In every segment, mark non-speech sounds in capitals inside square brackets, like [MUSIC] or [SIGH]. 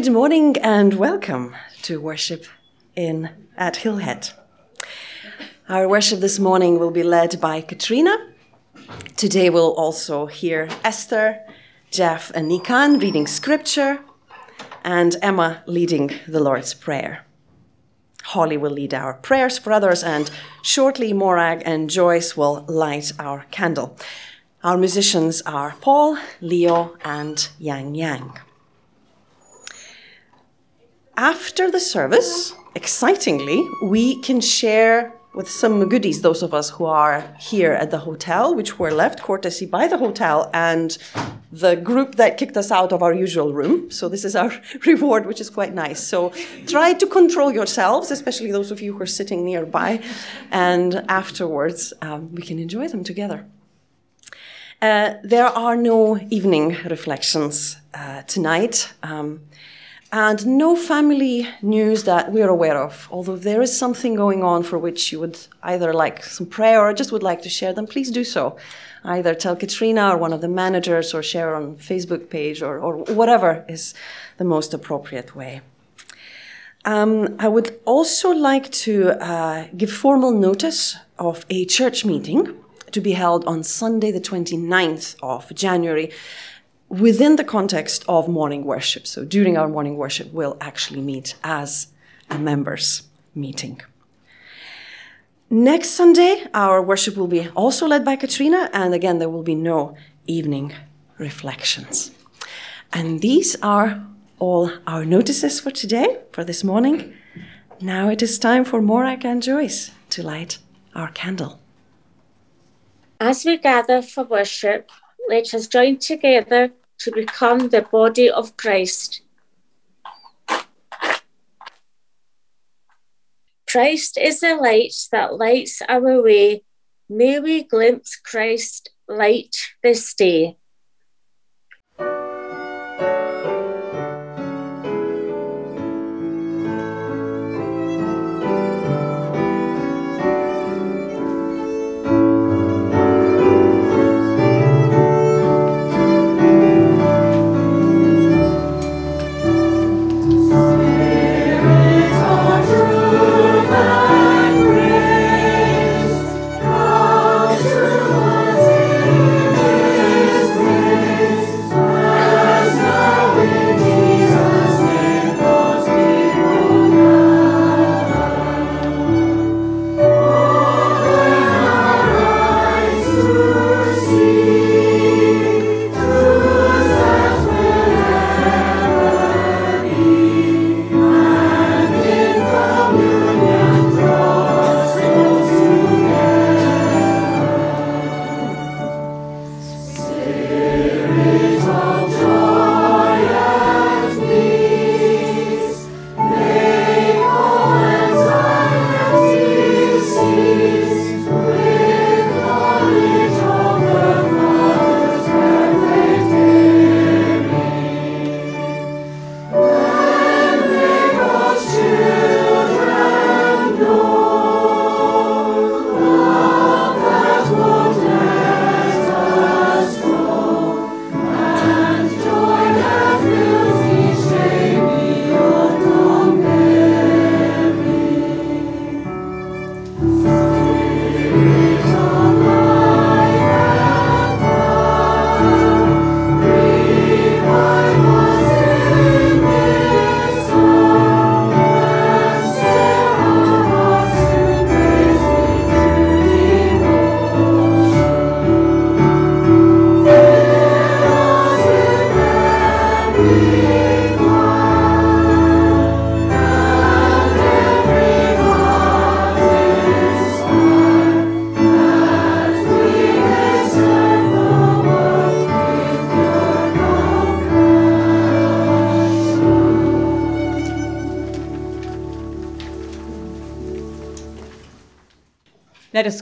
good morning and welcome to worship in at Hillhead. Our worship this morning will be led by Katrina. Today we'll also hear Esther, Jeff, and Nikan reading scripture, and Emma leading the Lord's Prayer. Holly will lead our prayers for others, and shortly Morag and Joyce will light our candle. Our musicians are Paul, Leo, and Yang Yang. After the service, excitingly, we can share with some goodies those of us who are here at the hotel, which were left courtesy by the hotel and the group that kicked us out of our usual room. So, this is our [LAUGHS] reward, which is quite nice. So, try to control yourselves, especially those of you who are sitting nearby, and afterwards um, we can enjoy them together. Uh, there are no evening reflections uh, tonight. Um, and no family news that we're aware of. Although there is something going on for which you would either like some prayer or just would like to share them, please do so. Either tell Katrina or one of the managers or share on Facebook page or, or whatever is the most appropriate way. Um, I would also like to uh, give formal notice of a church meeting to be held on Sunday, the 29th of January, within the context of morning worship. So during our morning worship, we'll actually meet as a members meeting. Next Sunday, our worship will be also led by Katrina, and again, there will be no evening reflections. And these are all our notices for today, for this morning. Now it is time for Morag and Joyce to light our candle. As we gather for worship, let us join together to become the body of Christ. Christ is the light that lights our way. May we glimpse Christ light this day.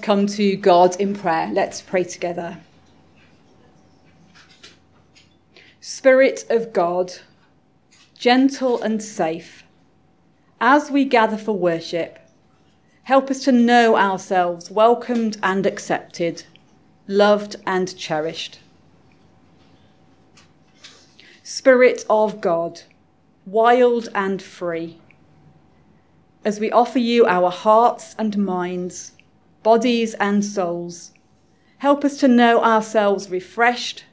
Come to God in prayer. Let's pray together. Spirit of God, gentle and safe, as we gather for worship, help us to know ourselves welcomed and accepted, loved and cherished. Spirit of God, wild and free, as we offer you our hearts and minds, bodies and souls. Help us to know ourselves refreshed,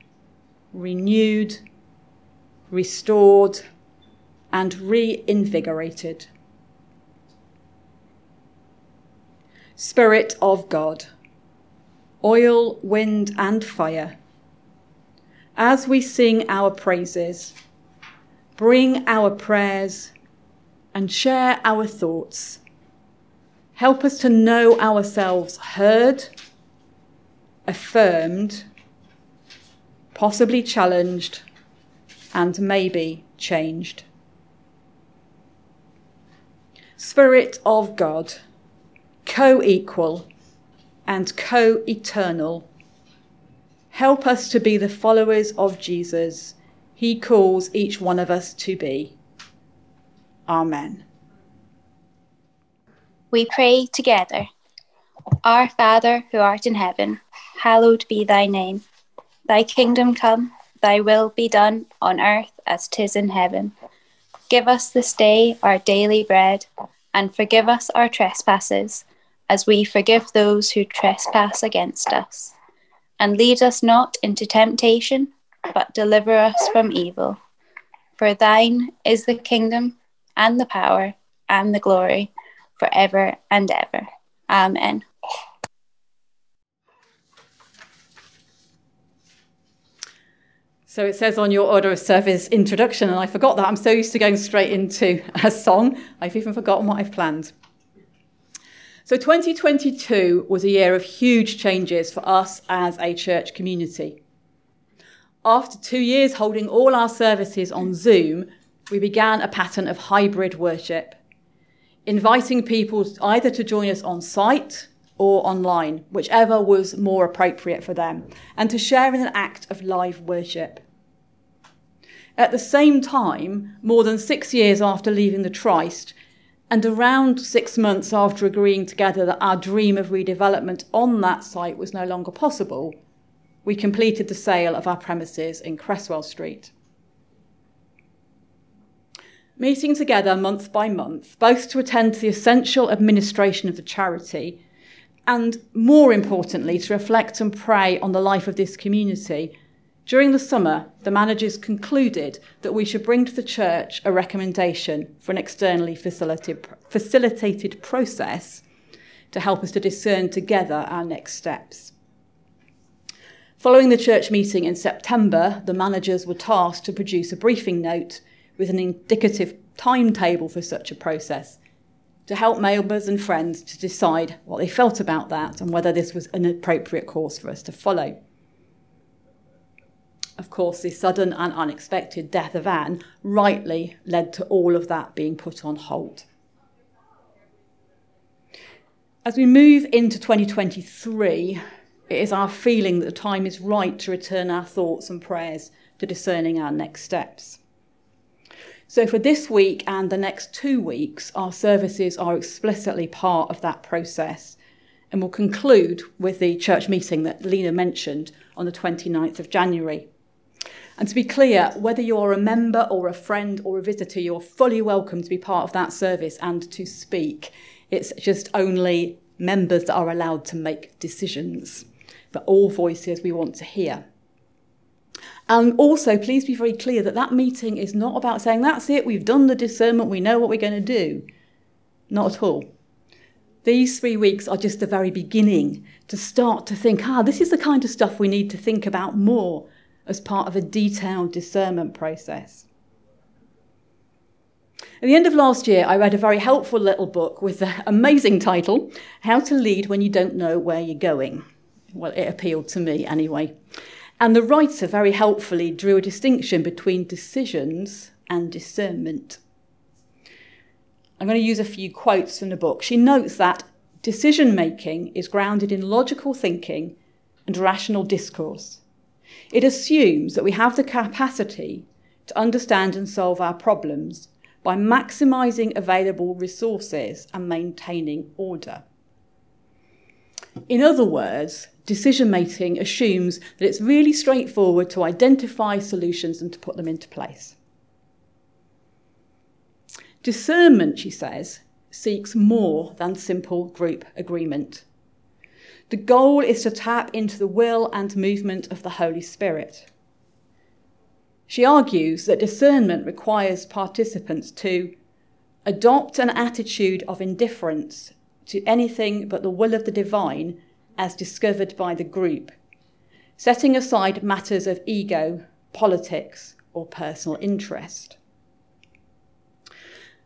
renewed, restored, and reinvigorated. Spirit of God, oil, wind, and fire, as we sing our praises, bring our prayers, and share our thoughts Help us to know ourselves heard, affirmed, possibly challenged, and maybe changed. Spirit of God, co equal and co eternal, help us to be the followers of Jesus he calls each one of us to be. Amen we pray together. Our Father, who art in heaven, hallowed be thy name. Thy kingdom come, thy will be done on earth as tis in heaven. Give us this day our daily bread, and forgive us our trespasses, as we forgive those who trespass against us. And lead us not into temptation, but deliver us from evil. For thine is the kingdom, and the power, and the glory forever and ever. Amen. So it says on your order of service introduction, and I forgot that. I'm so used to going straight into a song, I've even forgotten what I've planned. So 2022 was a year of huge changes for us as a church community. After two years holding all our services on Zoom, we began a pattern of hybrid worship inviting people either to join us on site or online, whichever was more appropriate for them, and to share in an act of live worship. At the same time, more than six years after leaving the Trist, and around six months after agreeing together that our dream of redevelopment on that site was no longer possible, we completed the sale of our premises in Cresswell Street meeting together month by month, both to attend to the essential administration of the charity and, more importantly, to reflect and pray on the life of this community. During the summer, the managers concluded that we should bring to the church a recommendation for an externally facilitated, process to help us to discern together our next steps. Following the church meeting in September, the managers were tasked to produce a briefing note with an indicative timetable for such a process to help neighbours and friends to decide what they felt about that and whether this was an appropriate course for us to follow. Of course, the sudden and unexpected death of Anne rightly led to all of that being put on hold. As we move into 2023, it is our feeling that the time is right to return our thoughts and prayers to discerning our next steps. So, for this week and the next two weeks, our services are explicitly part of that process and we'll conclude with the church meeting that Lena mentioned on the 29th of January. And to be clear, whether you're a member or a friend or a visitor, you're fully welcome to be part of that service and to speak. It's just only members that are allowed to make decisions, but all voices we want to hear. And also, please be very clear that that meeting is not about saying, that's it, we've done the discernment, we know what we're going to do. Not at all. These three weeks are just the very beginning to start to think, ah, this is the kind of stuff we need to think about more as part of a detailed discernment process. At the end of last year, I read a very helpful little book with the [LAUGHS] amazing title, How to Lead When You Don't Know Where You're Going. Well, it appealed to me anyway. And the writer very helpfully drew a distinction between decisions and discernment. I'm going to use a few quotes from the book. She notes that decision making is grounded in logical thinking and rational discourse. It assumes that we have the capacity to understand and solve our problems by maximising available resources and maintaining order. In other words, decision making assumes that it's really straightforward to identify solutions and to put them into place. Discernment, she says, seeks more than simple group agreement. The goal is to tap into the will and movement of the Holy Spirit. She argues that discernment requires participants to adopt an attitude of indifference to anything but the will of the divine as discovered by the group, setting aside matters of ego, politics, or personal interest.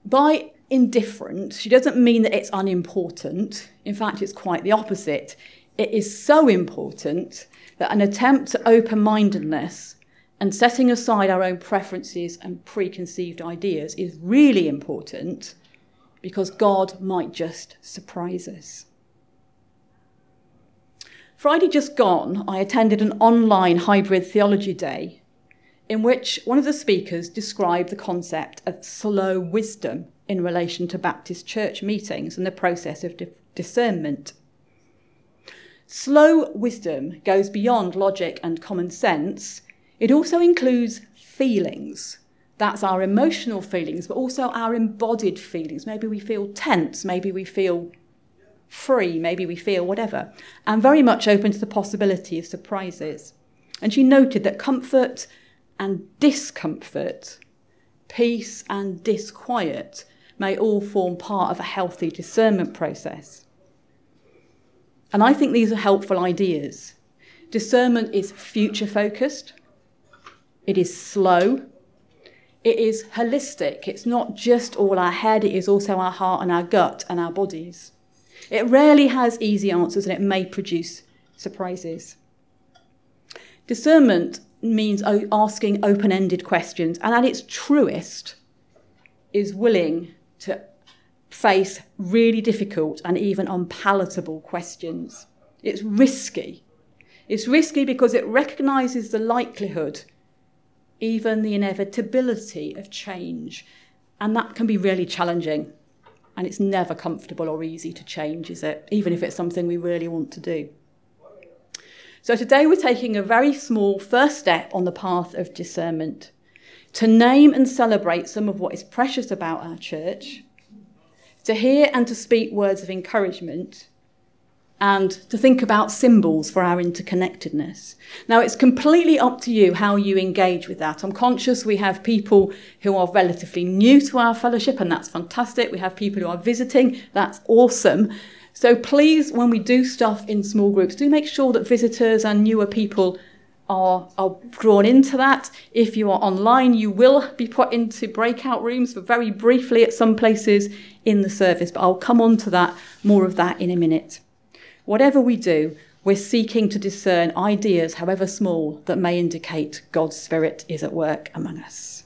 By indifferent, she doesn't mean that it's unimportant. In fact, it's quite the opposite. It is so important that an attempt to open mindedness and setting aside our own preferences and preconceived ideas is really important because God might just surprise us. Friday just gone, I attended an online hybrid theology day in which one of the speakers described the concept of slow wisdom in relation to Baptist church meetings and the process of di- discernment. Slow wisdom goes beyond logic and common sense. It also includes feelings. That's our emotional feelings, but also our embodied feelings. Maybe we feel tense, maybe we feel free, maybe we feel whatever, and very much open to the possibility of surprises. And she noted that comfort and discomfort, peace and disquiet, may all form part of a healthy discernment process. And I think these are helpful ideas. Discernment is future focused, it is slow, it is holistic. It's not just all our head, it is also our heart and our gut and our bodies. It rarely has easy answers and it may produce surprises. Discernment means asking open ended questions, and at its truest, is willing to face really difficult and even unpalatable questions. It's risky. It's risky because it recognises the likelihood, even the inevitability of change, and that can be really challenging. And it's never comfortable or easy to change, is it? Even if it's something we really want to do. So today we're taking a very small first step on the path of discernment to name and celebrate some of what is precious about our church, to hear and to speak words of encouragement, and to think about symbols for our interconnectedness. Now, it's completely up to you how you engage with that. I'm conscious we have people who are relatively new to our fellowship, and that's fantastic. We have people who are visiting, that's awesome. So please, when we do stuff in small groups, do make sure that visitors and newer people are, are drawn into that. If you are online, you will be put into breakout rooms for very briefly at some places in the service, but I'll come on to that, more of that in a minute. Whatever we do, we're seeking to discern ideas, however small, that may indicate God's Spirit is at work among us.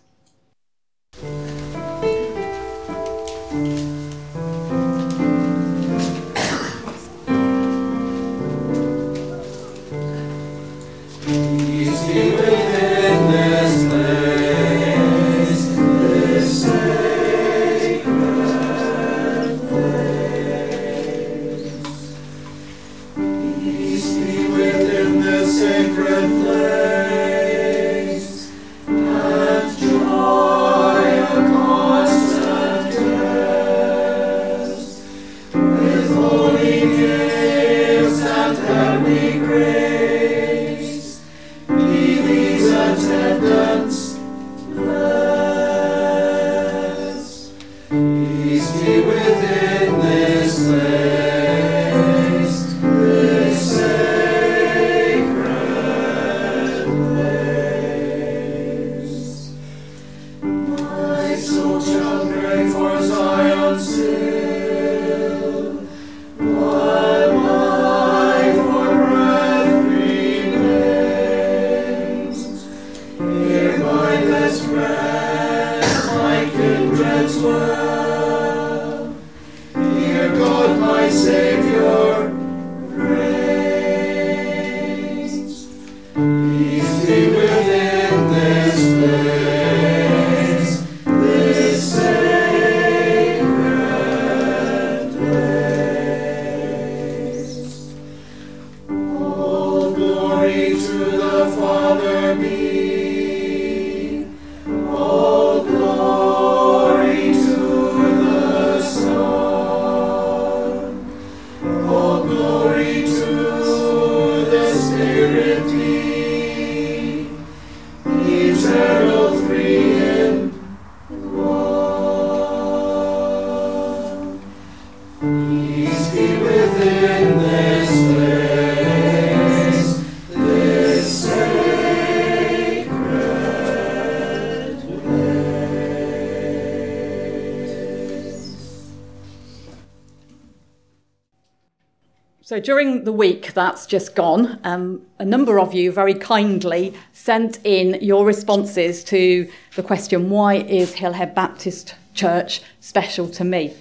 During the week that's just gone, um, a number of you very kindly sent in your responses to the question, why is Hillhead Baptist Church special to me?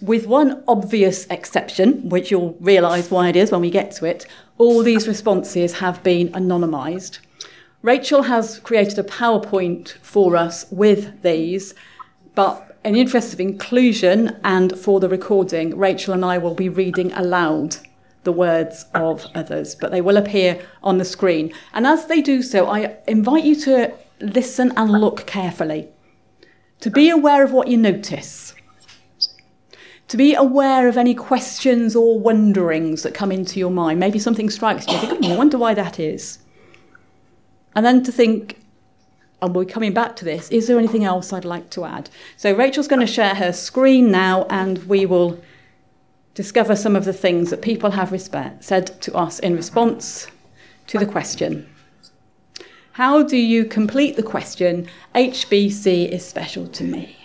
With one obvious exception, which you'll realise why it is when we get to it, all these responses have been anonymised. Rachel has created a PowerPoint for us with these, but in the interest of inclusion and for the recording, Rachel and I will be reading aloud the words of others, but they will appear on the screen. And as they do so, I invite you to listen and look carefully, to be aware of what you notice to be aware of any questions or wonderings that come into your mind. Maybe something strikes you, you think, oh, I wonder why that is. And then to think, and we're coming back to this, is there anything else I'd like to add? So Rachel's going to share her screen now, and we will discover some of the things that people have respe- said to us in response to the question. How do you complete the question, HBC is special to me?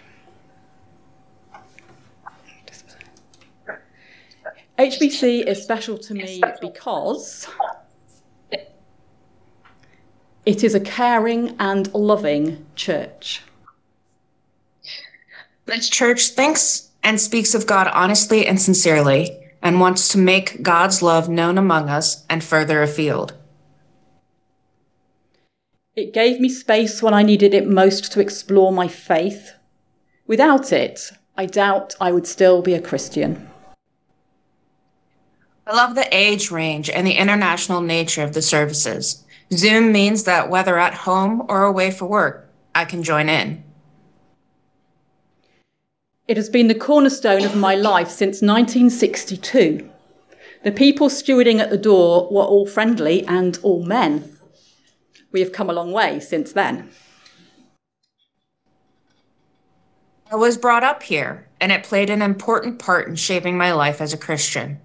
HBC is special to me because it is a caring and loving church. This church thinks and speaks of God honestly and sincerely and wants to make God's love known among us and further afield. It gave me space when I needed it most to explore my faith. Without it, I doubt I would still be a Christian. I love the age range and the international nature of the services. Zoom means that whether at home or away for work, I can join in. It has been the cornerstone of my life since 1962. The people stewarding at the door were all friendly and all men. We have come a long way since then. I was brought up here, and it played an important part in shaping my life as a Christian.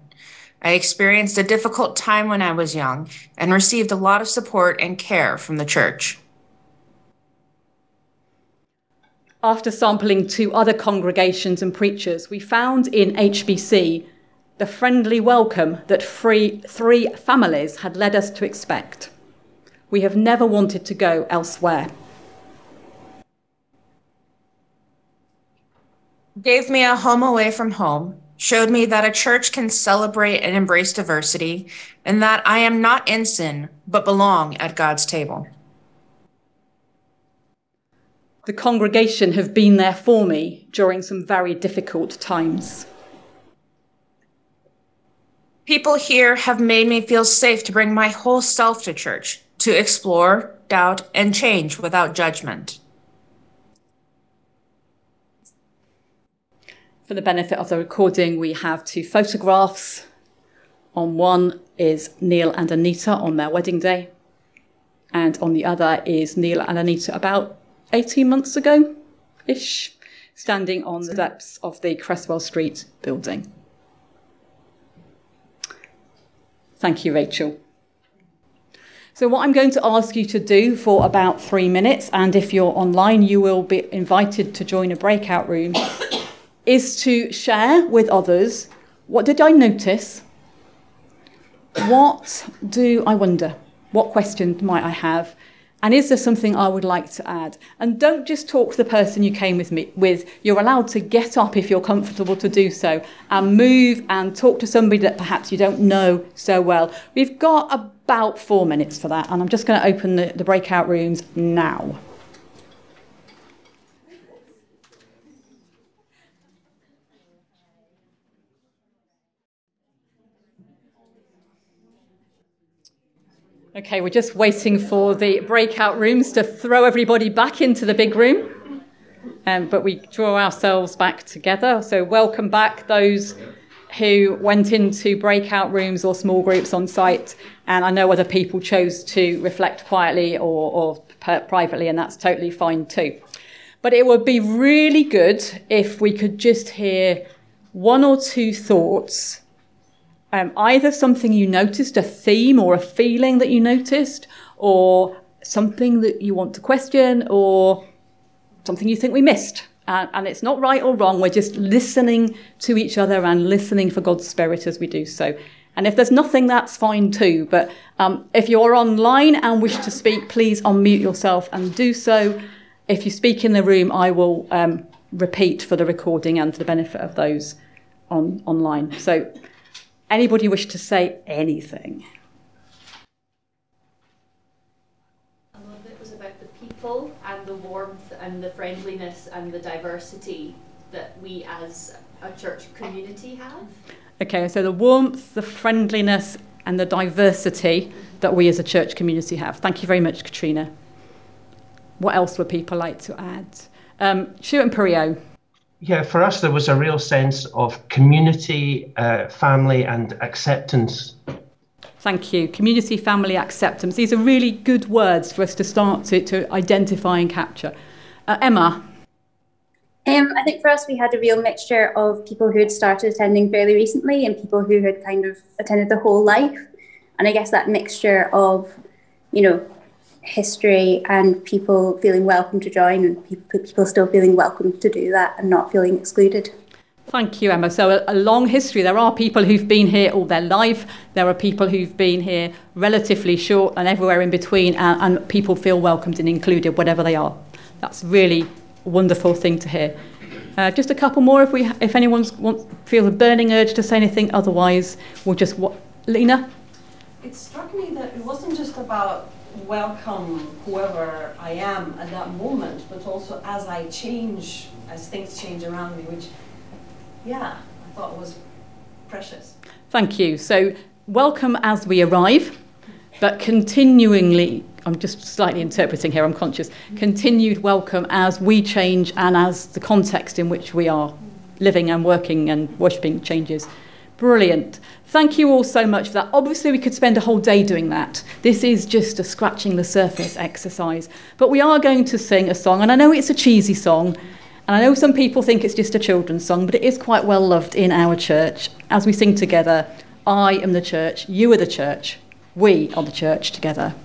I experienced a difficult time when I was young and received a lot of support and care from the church. After sampling two other congregations and preachers, we found in HBC the friendly welcome that free, three families had led us to expect. We have never wanted to go elsewhere. Gave me a home away from home, showed me that a church can celebrate and embrace diversity, and that I am not in sin, but belong at God's table. The congregation have been there for me during some very difficult times. People here have made me feel safe to bring my whole self to church, to explore, doubt, and change without judgment. For the benefit of the recording, we have two photographs. On one is Neil and Anita on their wedding day, and on the other is Neil and Anita about 18 months ago ish, standing on the steps of the Cresswell Street building. Thank you, Rachel. So, what I'm going to ask you to do for about three minutes, and if you're online, you will be invited to join a breakout room, [COUGHS] is to share with others what did I notice? What do I wonder? What questions might I have? And is there something I would like to add? And don't just talk to the person you came with me with. You're allowed to get up if you're comfortable to do so and move and talk to somebody that perhaps you don't know so well. We've got about four minutes for that, and I'm just going to open the, the breakout rooms now. Okay, we're just waiting for the breakout rooms to throw everybody back into the big room. Um, but we draw ourselves back together. So, welcome back those who went into breakout rooms or small groups on site. And I know other people chose to reflect quietly or, or privately, and that's totally fine too. But it would be really good if we could just hear one or two thoughts um, either something you noticed, a theme or a feeling that you noticed, or something that you want to question, or something you think we missed. Uh, and it's not right or wrong, we're just listening to each other and listening for God's Spirit as we do so. And if there's nothing, that's fine too. But um, if you're online and wish to speak, please unmute yourself and do so. If you speak in the room, I will um, repeat for the recording and for the benefit of those on online. So, anybody wish to say anything? A lot of it was about the people and the warmth and the friendliness and the diversity that we as a church community have. Okay, so the warmth, the friendliness, and the diversity that we as a church community have. Thank you very much, Katrina. What else would people like to add? Um, Stuart and Perio. Yeah, for us, there was a real sense of community, uh, family, and acceptance. Thank you. Community, family, acceptance. These are really good words for us to start to, to identify and capture. Uh, Emma. Um, I think for us, we had a real mixture of people who had started attending fairly recently and people who had kind of attended the whole life. And I guess that mixture of, you know, history and people feeling welcome to join and people, people still feeling welcome to do that and not feeling excluded. Thank you, Emma. So, a, a, long history. There are people who've been here all their life. There are people who've been here relatively short and everywhere in between, and, and people feel welcomed and included, whatever they are. That's really a wonderful thing to hear. Uh, just a couple more if, we, if anyone feels a burning urge to say anything. Otherwise, we'll just. What, Lena? It struck me that it wasn't just about welcome whoever I am at that moment, but also as I change, as things change around me, which yeah, I thought was precious. Thank you. So, welcome as we arrive, but continuingly, I'm just slightly interpreting here, I'm conscious, continued welcome as we change and as the context in which we are living and working and worshipping changes. Brilliant. Thank you all so much for that. Obviously, we could spend a whole day doing that. This is just a scratching the surface exercise. But we are going to sing a song, and I know it's a cheesy song, and I know some people think it's just a children's song, but it is quite well loved in our church. As we sing together, I am the church, you are the church, we are the church together.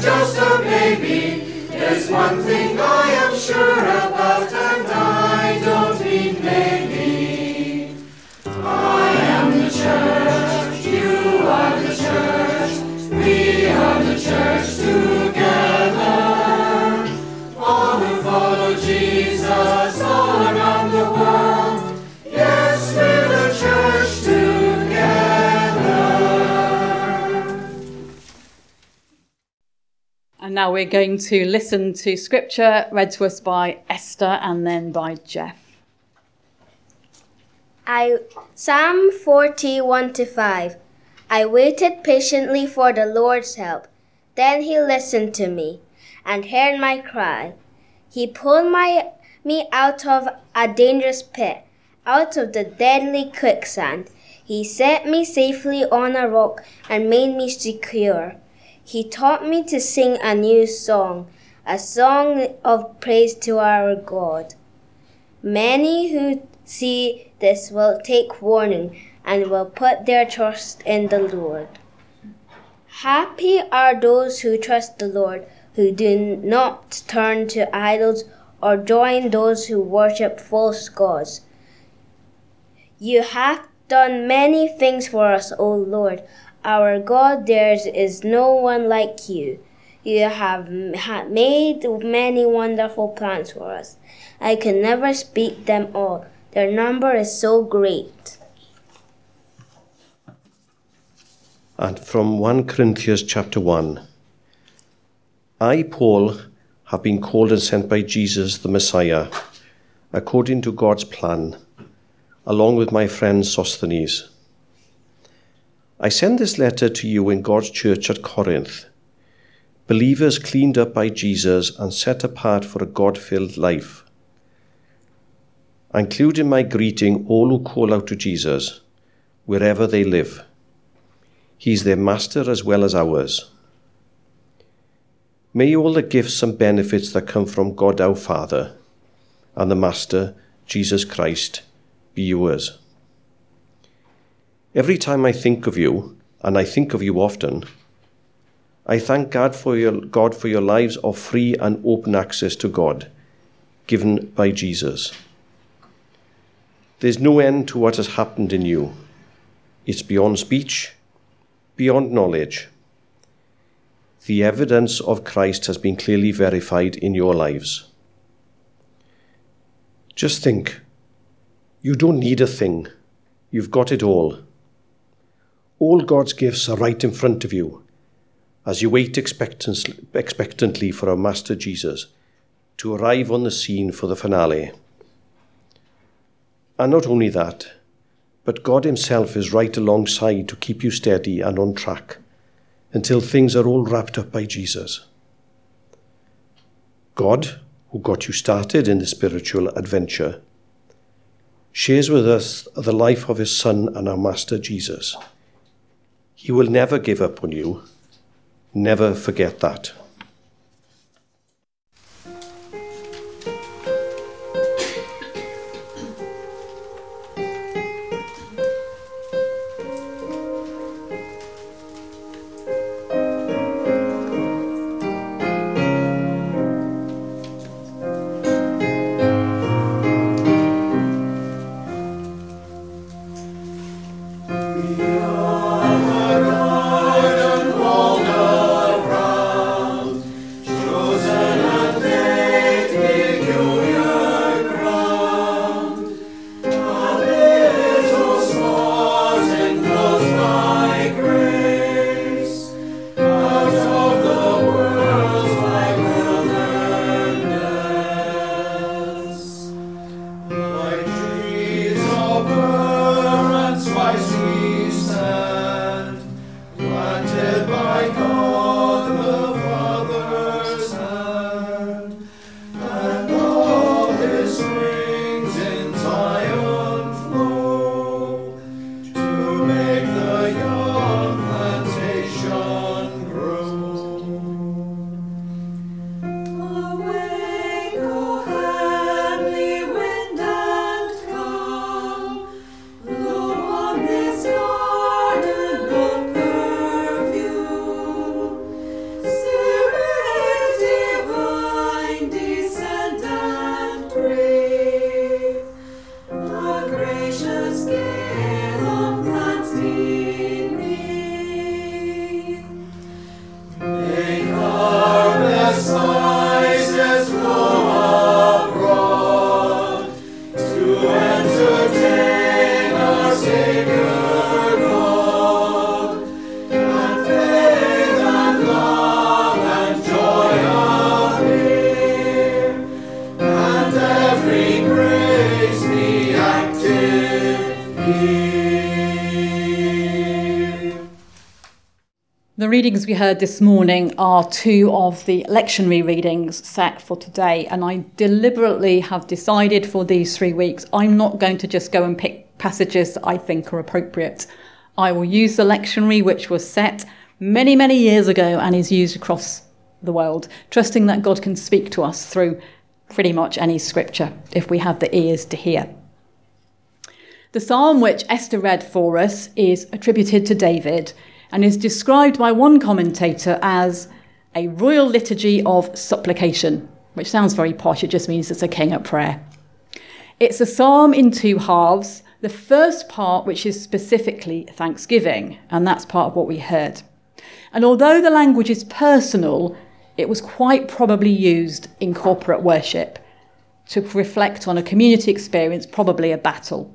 Just a baby. There's one thing I am sure about, and I don't mean maybe. I am the church, now we're going to listen to scripture read to us by Esther and then by Jeff. I Psalm 41 to 5. I waited patiently for the Lord's help. Then he listened to me and heard my cry. He pulled my me out of a dangerous pit, out of the deadly quicksand. He set me safely on a rock and made me secure. He taught me to sing a new song, a song of praise to our God. Many who see this will take warning and will put their trust in the Lord. Happy are those who trust the Lord, who do not turn to idols or join those who worship false gods. You have done many things for us, O Lord. Our God, there is no one like you. You have made many wonderful plans for us. I can never speak them all. Their number is so great. And from 1 Corinthians chapter 1 I, Paul, have been called and sent by Jesus the Messiah, according to God's plan, along with my friend Sosthenes. I send this letter to you in God's church at Corinth, believers cleaned up by Jesus and set apart for a God filled life. I include in my greeting all who call out to Jesus, wherever they live. He's their master as well as ours. May all the gifts and benefits that come from God our Father and the Master, Jesus Christ, be yours. Every time I think of you, and I think of you often, I thank God for your, God for your lives of free and open access to God, given by Jesus. There's no end to what has happened in you. It's beyond speech, beyond knowledge the evidence of Christ has been clearly verified in your lives. Just think you don't need a thing, you've got it all. All God's gifts are right in front of you as you wait expectantly for our Master Jesus to arrive on the scene for the finale. And not only that, but God Himself is right alongside to keep you steady and on track until things are all wrapped up by Jesus. God, who got you started in the spiritual adventure, shares with us the life of his Son and our Master Jesus. He will never give up on you. Never forget that. Readings we heard this morning are two of the lectionary readings set for today, and I deliberately have decided for these three weeks I'm not going to just go and pick passages that I think are appropriate. I will use the lectionary which was set many, many years ago and is used across the world, trusting that God can speak to us through pretty much any scripture if we have the ears to hear. The psalm which Esther read for us is attributed to David and is described by one commentator as a royal liturgy of supplication, which sounds very posh, it just means it's a king at prayer. It's a psalm in two halves. The first part, which is specifically thanksgiving, and that's part of what we heard. And although the language is personal, it was quite probably used in corporate worship to reflect on a community experience, probably a battle.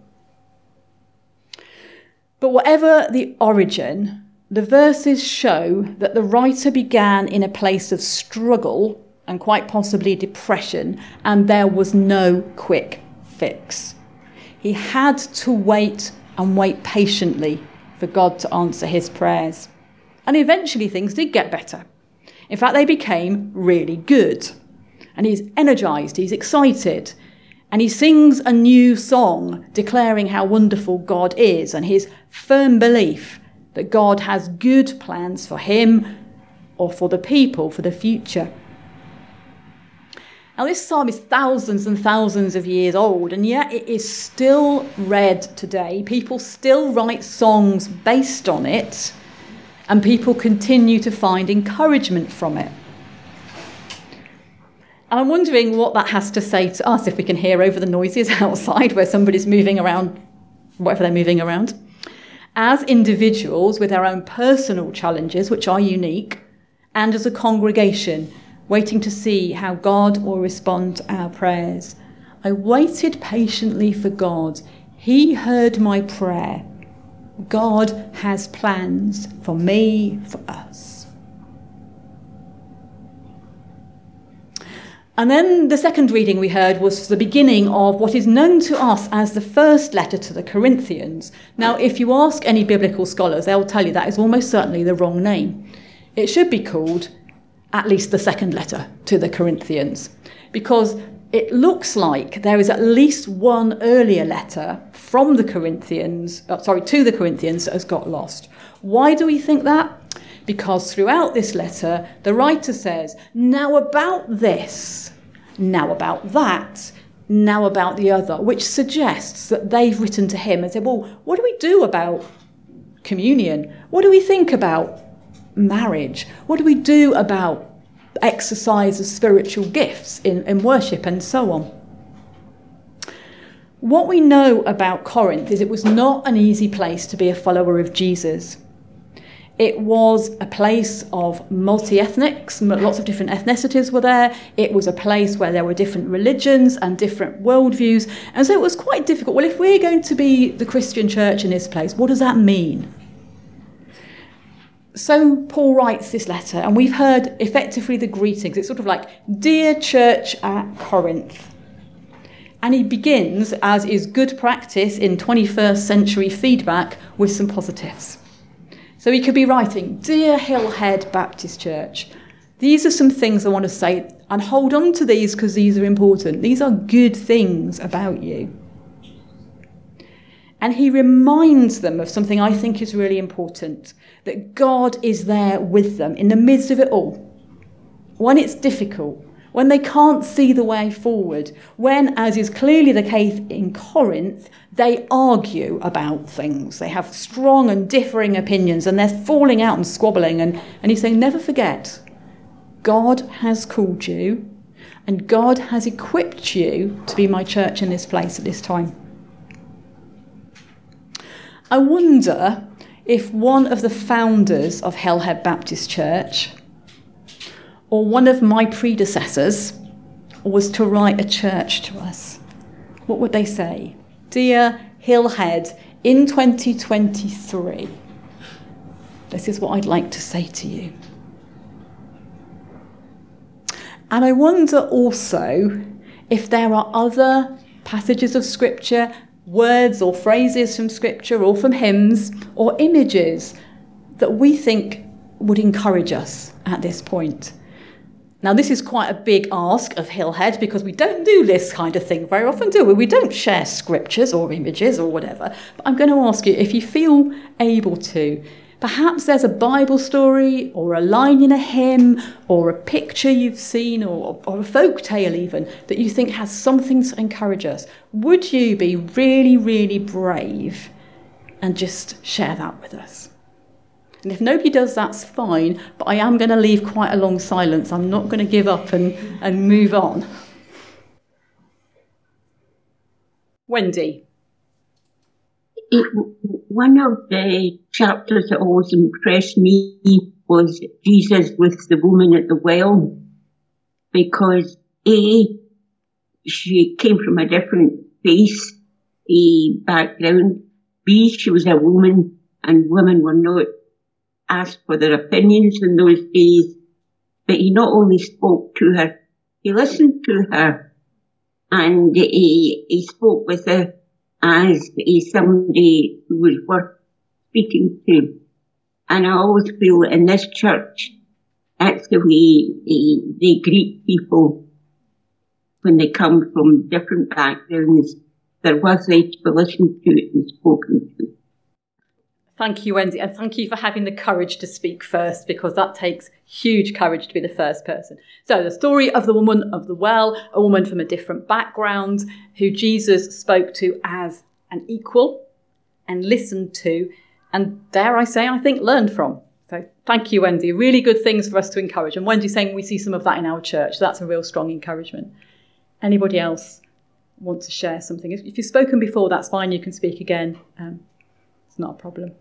But whatever the origin, the verses show that the writer began in a place of struggle and quite possibly depression, and there was no quick fix. He had to wait and wait patiently for God to answer his prayers. And eventually things did get better. In fact, they became really good. And he's energized, he's excited, and he sings a new song declaring how wonderful God is and his firm belief that God has good plans for him or for the people for the future. Now, this psalm is thousands and thousands of years old, and yet it is still read today. People still write songs based on it, and people continue to find encouragement from it. And I'm wondering what that has to say to us if we can hear over the noises [LAUGHS] outside where somebody's moving around, whatever they're moving around as individuals with our own personal challenges, which are unique, and as a congregation, waiting to see how God will respond to our prayers. I waited patiently for God. He heard my prayer. God has plans for me, for us. And then the second reading we heard was the beginning of what is known to us as the first letter to the Corinthians. Now, if you ask any biblical scholars, they'll tell you that is almost certainly the wrong name. It should be called at least the second letter to the Corinthians, because it looks like there is at least one earlier letter from the Corinthians, uh, sorry, to the Corinthians that has got lost. Why do we think that? Because throughout this letter, the writer says, Now about this, now about that, now about the other, which suggests that they've written to him and said, Well, what do we do about communion? What do we think about marriage? What do we do about exercise of spiritual gifts in, in worship and so on? What we know about Corinth is it was not an easy place to be a follower of Jesus. It was a place of multi ethnics, lots of different ethnicities were there. It was a place where there were different religions and different worldviews. And so it was quite difficult. Well, if we're going to be the Christian church in this place, what does that mean? So Paul writes this letter, and we've heard effectively the greetings. It's sort of like, Dear Church at Corinth. And he begins, as is good practice in 21st century feedback, with some positives. So he could be writing, Dear Hillhead Baptist Church, these are some things I want to say, and hold on to these because these are important. These are good things about you. And he reminds them of something I think is really important that God is there with them in the midst of it all. When it's difficult, when they can't see the way forward, when, as is clearly the case in Corinth, they argue about things. They have strong and differing opinions and they're falling out and squabbling. And, and he's saying, never forget, God has called you and God has equipped you to be my church in this place at this time. I wonder if one of the founders of Hillhead Baptist Church or one of my predecessors was to write a church to us, what would they say? Dear Hillhead, in 2023, this is what I'd like to say to you. And I wonder also if there are other passages of Scripture, words or phrases from Scripture or from hymns or images that we think would encourage us at this point. Now, this is quite a big ask of Hillhead because we don't do this kind of thing very often, do we? We don't share scriptures or images or whatever. But I'm going to ask you if you feel able to, perhaps there's a Bible story or a line in a hymn or a picture you've seen or, or a folk tale even that you think has something to encourage us. Would you be really, really brave and just share that with us? And if nobody does, that's fine, but I am going to leave quite a long silence. I'm not going to give up and, and move on. Wendy. It, one of the chapters that always impressed me was Jesus with the woman at the well, because A, she came from a different face, a background. B, she was a woman, and women were not asked for their opinions in those days, but he not only spoke to her, he listened to her and he, he spoke with her as a somebody who was worth speaking to. And I always feel in this church, that's the way they, they greet people when they come from different backgrounds. They're worthy to be listened to and spoken to. Thank you, Wendy, and thank you for having the courage to speak first because that takes huge courage to be the first person. So, the story of the woman of the well, a woman from a different background who Jesus spoke to as an equal and listened to, and dare I say, I think learned from. So, thank you, Wendy. Really good things for us to encourage. And Wendy saying we see some of that in our church. So that's a real strong encouragement. Anybody else want to share something? If you've spoken before, that's fine. You can speak again. Um, it's not a problem.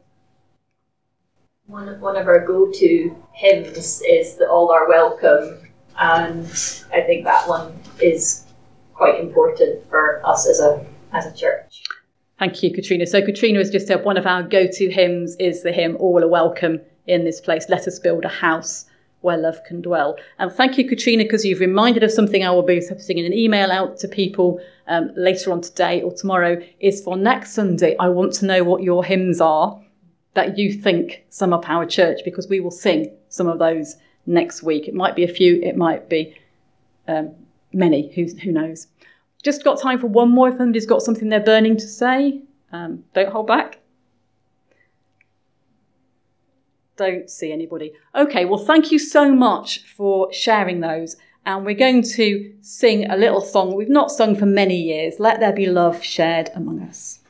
One of, one of our go-to hymns is the All Are Welcome, and I think that one is quite important for us as a as a church. Thank you, Katrina. So Katrina has just said one of our go-to hymns is the hymn All Are Welcome in this place. Let us build a house where love can dwell. And thank you, Katrina, because you've reminded of something I will be sending an email out to people um, later on today or tomorrow. Is for next Sunday. I want to know what your hymns are that you think sum up our church because we will sing some of those next week. It might be a few, it might be um, many, who, who knows. Just got time for one more if somebody's got something they're burning to say. Um, don't hold back. Don't see anybody. Okay, well, thank you so much for sharing those. And we're going to sing a little song we've not sung for many years Let There Be Love Shared Among Us.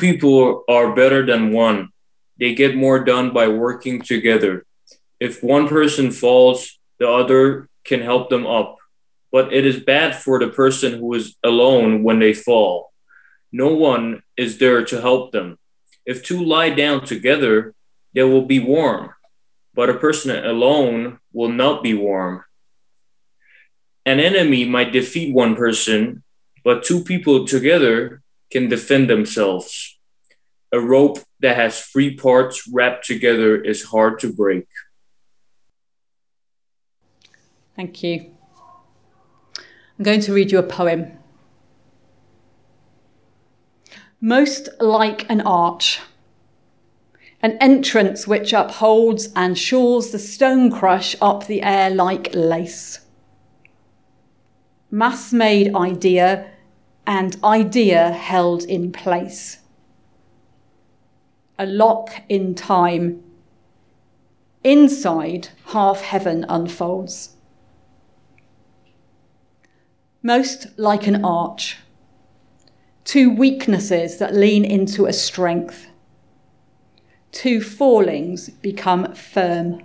People are better than one. They get more done by working together. If one person falls, the other can help them up. But it is bad for the person who is alone when they fall. No one is there to help them. If two lie down together, they will be warm, but a person alone will not be warm. An enemy might defeat one person, but two people together can defend themselves. A rope that has three parts wrapped together is hard to break. Thank you. I'm going to read you a poem. Most like an arch, an entrance which upholds and shores the stone crush up the air like lace. Mass made idea and idea held in place. A lock in time. Inside, half heaven unfolds. Most like an arch. Two weaknesses that lean into a strength. Two fallings become firm.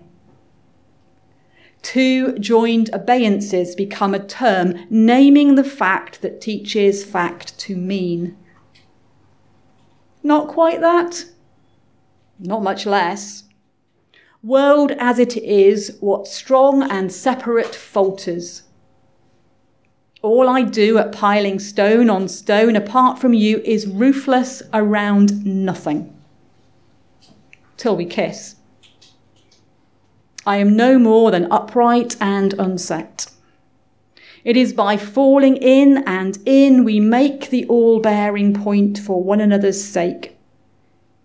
Two joined abeyances become a term naming the fact that teaches fact to mean. Not quite that. Not much less. World as it is, what strong and separate falters. All I do at piling stone on stone apart from you is roofless around nothing. Till we kiss. I am no more than upright and unset. It is by falling in and in we make the all bearing point for one another's sake,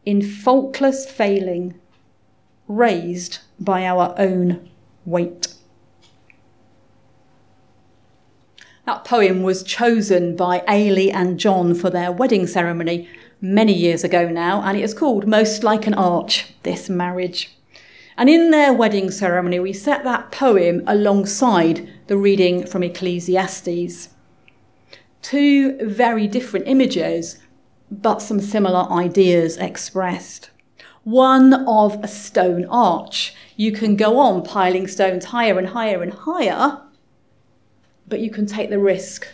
in faultless failing, raised by our own weight. That poem was chosen by Ailey and John for their wedding ceremony many years ago now, and it is called Most Like an Arch, This Marriage. And in their wedding ceremony, we set that poem alongside the reading from Ecclesiastes. Two very different images, but some similar ideas expressed. One of a stone arch. You can go on piling stones higher and higher and higher but you can take the risk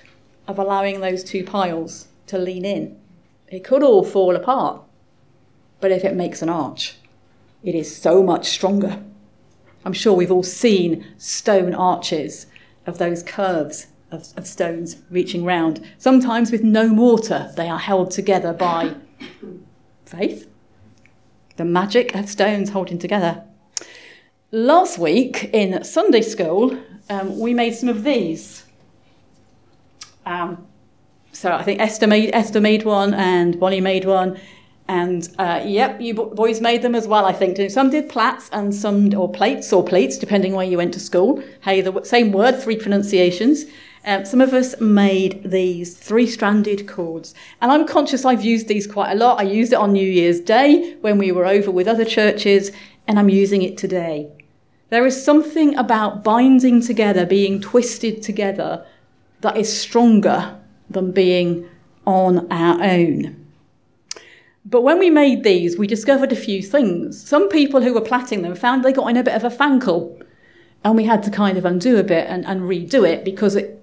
of allowing those two piles to lean in. It could all fall apart, but if it makes an arch, it is so much stronger. I'm sure we've all seen stone arches of those curves of, of stones reaching round. Sometimes with no mortar, they are held together by faith, the magic of stones holding together. Last week in Sunday school, um, we made some of these. Um, so I think Esther made Esther made one and Bonnie made one, and uh, yep, you boys made them as well. I think some did plats and some or plates or plates, depending where you went to school. Hey, the same word, three pronunciations. Um, some of us made these three-stranded cords, and I'm conscious I've used these quite a lot. I used it on New Year's Day when we were over with other churches, and I'm using it today. There is something about binding together, being twisted together, that is stronger than being on our own. But when we made these, we discovered a few things. Some people who were plaiting them found they got in a bit of a fankle, and we had to kind of undo a bit and, and redo it because it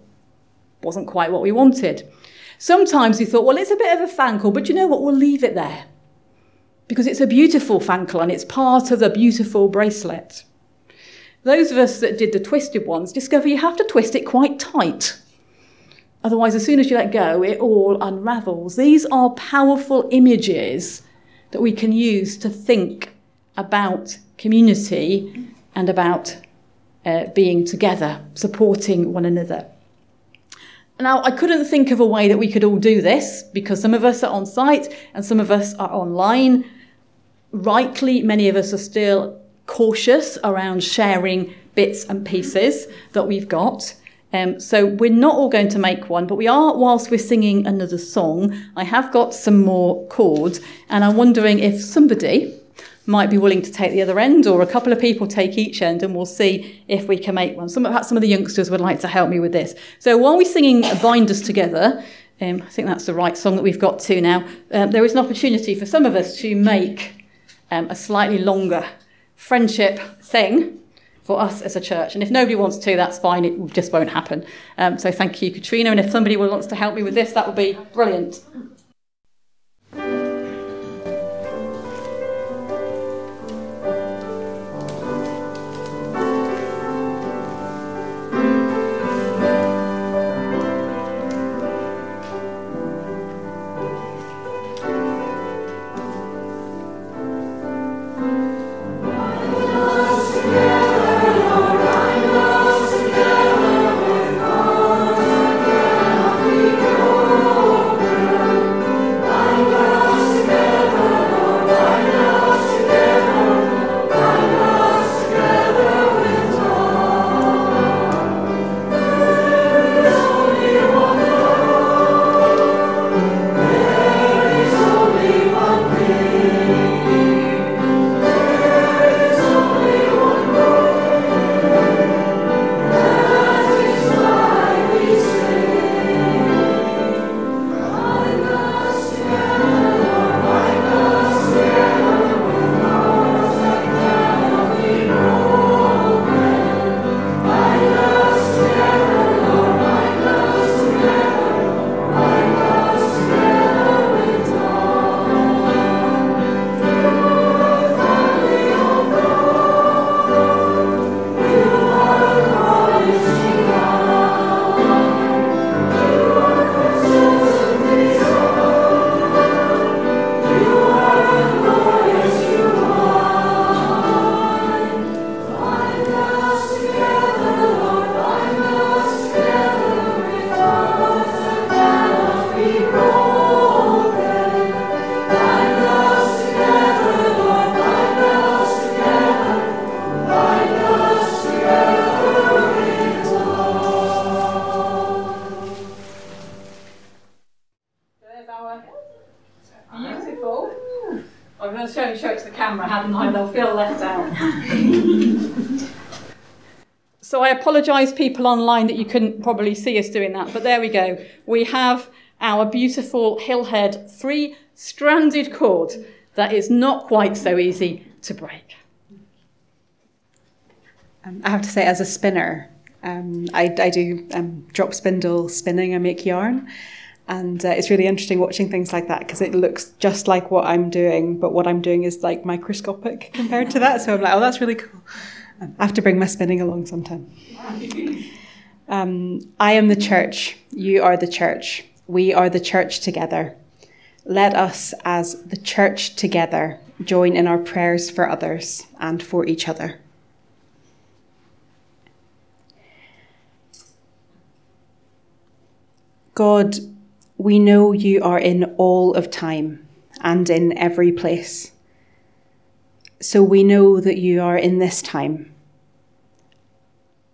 wasn't quite what we wanted. Sometimes we thought, well, it's a bit of a fankle, but you know what? We'll leave it there because it's a beautiful fankle and it's part of the beautiful bracelet. Those of us that did the twisted ones discover you have to twist it quite tight Otherwise, as soon as you let go, it all unravels. These are powerful images that we can use to think about community and about uh, being together, supporting one another. Now, I couldn't think of a way that we could all do this because some of us are on site and some of us are online. Rightly, many of us are still cautious around sharing bits and pieces that we've got. Um, so we're not all going to make one, but we are, whilst we're singing another song, I have got some more cords, and I'm wondering if somebody might be willing to take the other end, or a couple of people take each end, and we'll see if we can make one. Some, perhaps some of the youngsters would like to help me with this. So while we're singing Bind Us Together, um, I think that's the right song that we've got to now, um, there is an opportunity for some of us to make um, a slightly longer friendship thing for us as a church. And if nobody wants to, that's fine. It just won't happen. Um, so thank you, Katrina. And if somebody wants to help me with this, that would be brilliant. Apologise, people online, that you couldn't probably see us doing that, but there we go. We have our beautiful Hillhead three stranded cord that is not quite so easy to break. Um, I have to say, as a spinner, um, I, I, do um, drop spindle spinning, I make yarn. And uh, it's really interesting watching things like that because it looks just like what I'm doing, but what I'm doing is like microscopic compared to that. So I'm like, oh, that's really cool. I have to bring my spinning along sometime. Um, I am the church, you are the church, we are the church together. Let us, as the church together, join in our prayers for others and for each other. God, we know you are in all of time and in every place. So we know that you are in this time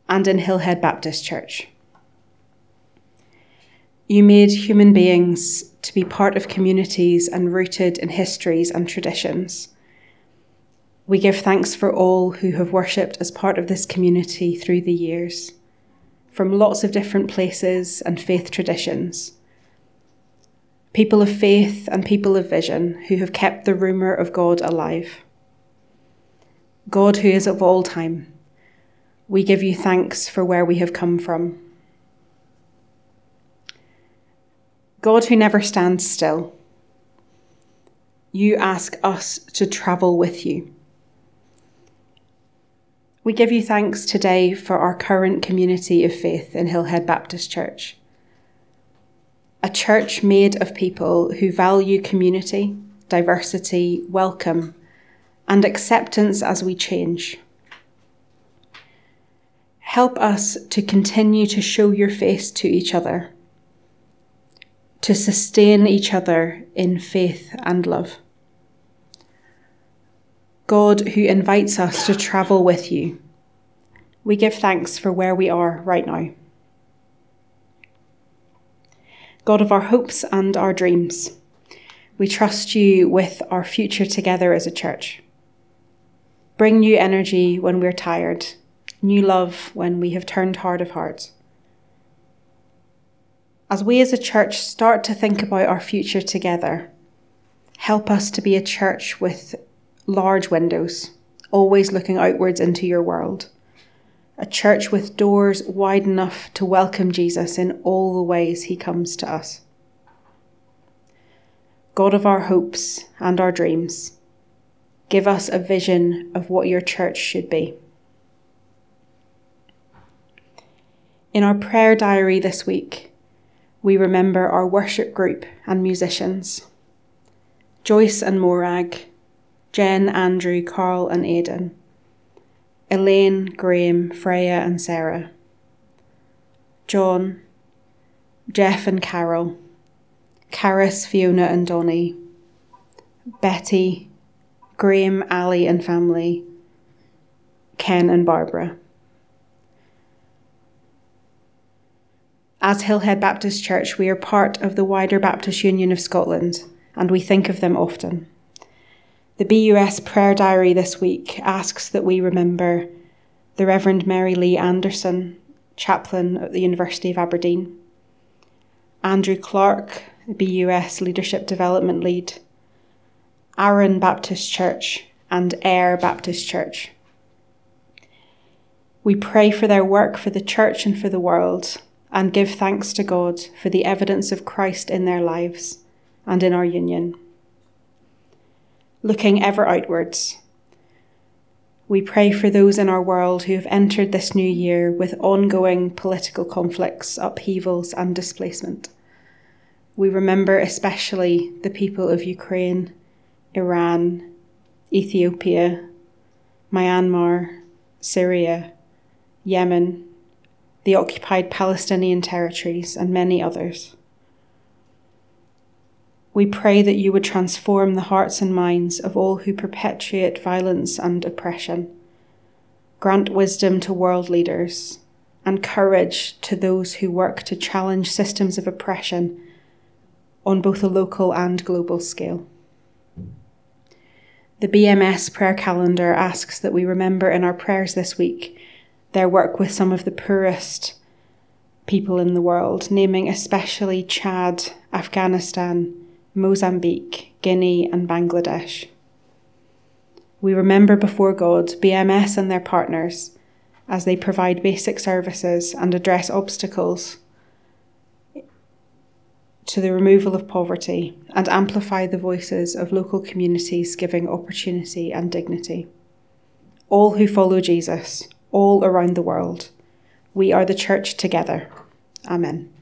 and in Hillhead Baptist Church. You made human beings to be part of communities and rooted in histories and traditions. We give thanks for all who have worshipped as part of this community through the years, from lots of different places and faith traditions people of faith and people of vision who have kept the rumour of God alive. God, who is of all time, we give you thanks for where we have come from. God, who never stands still, you ask us to travel with you. We give you thanks today for our current community of faith in Hillhead Baptist Church a church made of people who value community, diversity, welcome, and acceptance as we change. Help us to continue to show your face to each other, to sustain each other in faith and love. God, who invites us to travel with you, we give thanks for where we are right now. God of our hopes and our dreams. We trust you with our future together as a church. Bring new energy when we're tired, new love when we have turned hard of heart. As we as a church start to think about our future together, help us to be a church with large windows, always looking outwards into your world a church with doors wide enough to welcome Jesus in all the ways he comes to us. God of our hopes and our dreams, give us a vision of what your church should be. In our prayer diary this week, we remember our worship group and musicians Joyce and Morag, Jen, Andrew, Carl, and Aidan. Elaine, Graham, Freya, and Sarah, John, Jeff and Carol, Caris, Fiona, and Donnie, Betty, Graham, Ali, and family, Ken and Barbara. As Hillhead Baptist Church, we are part of the wider Baptist Union of Scotland, and we think of them often. The BUS prayer diary this week asks that we remember the Reverend Mary Lee Anderson, chaplain at the University of Aberdeen, Andrew Clark, BUS Leadership Development Lead, Arran Baptist Church, and Ayr Baptist Church. We pray for their work for the church and for the world, and give thanks to God for the evidence of Christ in their lives and in our union looking ever outwards. We pray for those in our world who have entered this new year with ongoing political conflicts, upheavals, and displacement. We remember especially the people of Ukraine, Iran, Ethiopia, Myanmar, Syria, Yemen, the occupied Palestinian territories, and many others. We pray that you would transform the hearts and minds of all who perpetuate violence and oppression. Grant wisdom to world leaders and courage to those who work to challenge systems of oppression on both a local and global scale. The BMS prayer calendar asks that we remember in our prayers this week their work with some of the poorest people in the world, naming especially Chad, Afghanistan, Mozambique, Guinea, and Bangladesh. We remember before God BMS and their partners as they provide basic services and address obstacles to the removal of poverty and amplify the voices of local communities giving opportunity and dignity. All who follow Jesus, all around the world, we are the church together. Amen.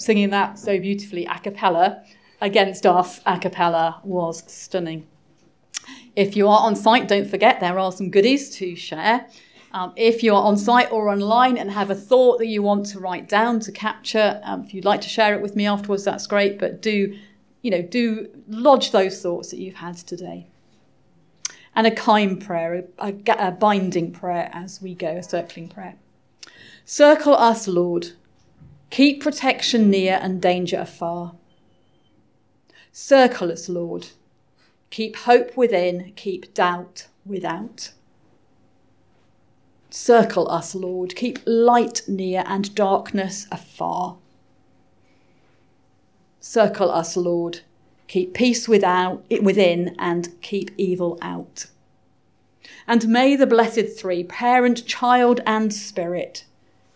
Singing that so beautifully a cappella against us a cappella was stunning. If you are on site, don't forget there are some goodies to share. Um, if you are on site or online and have a thought that you want to write down to capture, um, if you'd like to share it with me afterwards, that's great. But do, you know, do lodge those thoughts that you've had today. And a kind prayer, a, a binding prayer as we go, a circling prayer. Circle us, Lord, Keep protection near and danger afar. Circle us, Lord. Keep hope within, keep doubt without. Circle us, Lord. Keep light near and darkness afar. Circle us, Lord. Keep peace without, within and keep evil out. And may the blessed three, parent, child, and spirit,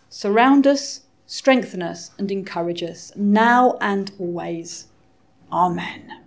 surround us strengthen us, and encourage us, now and always. Amen.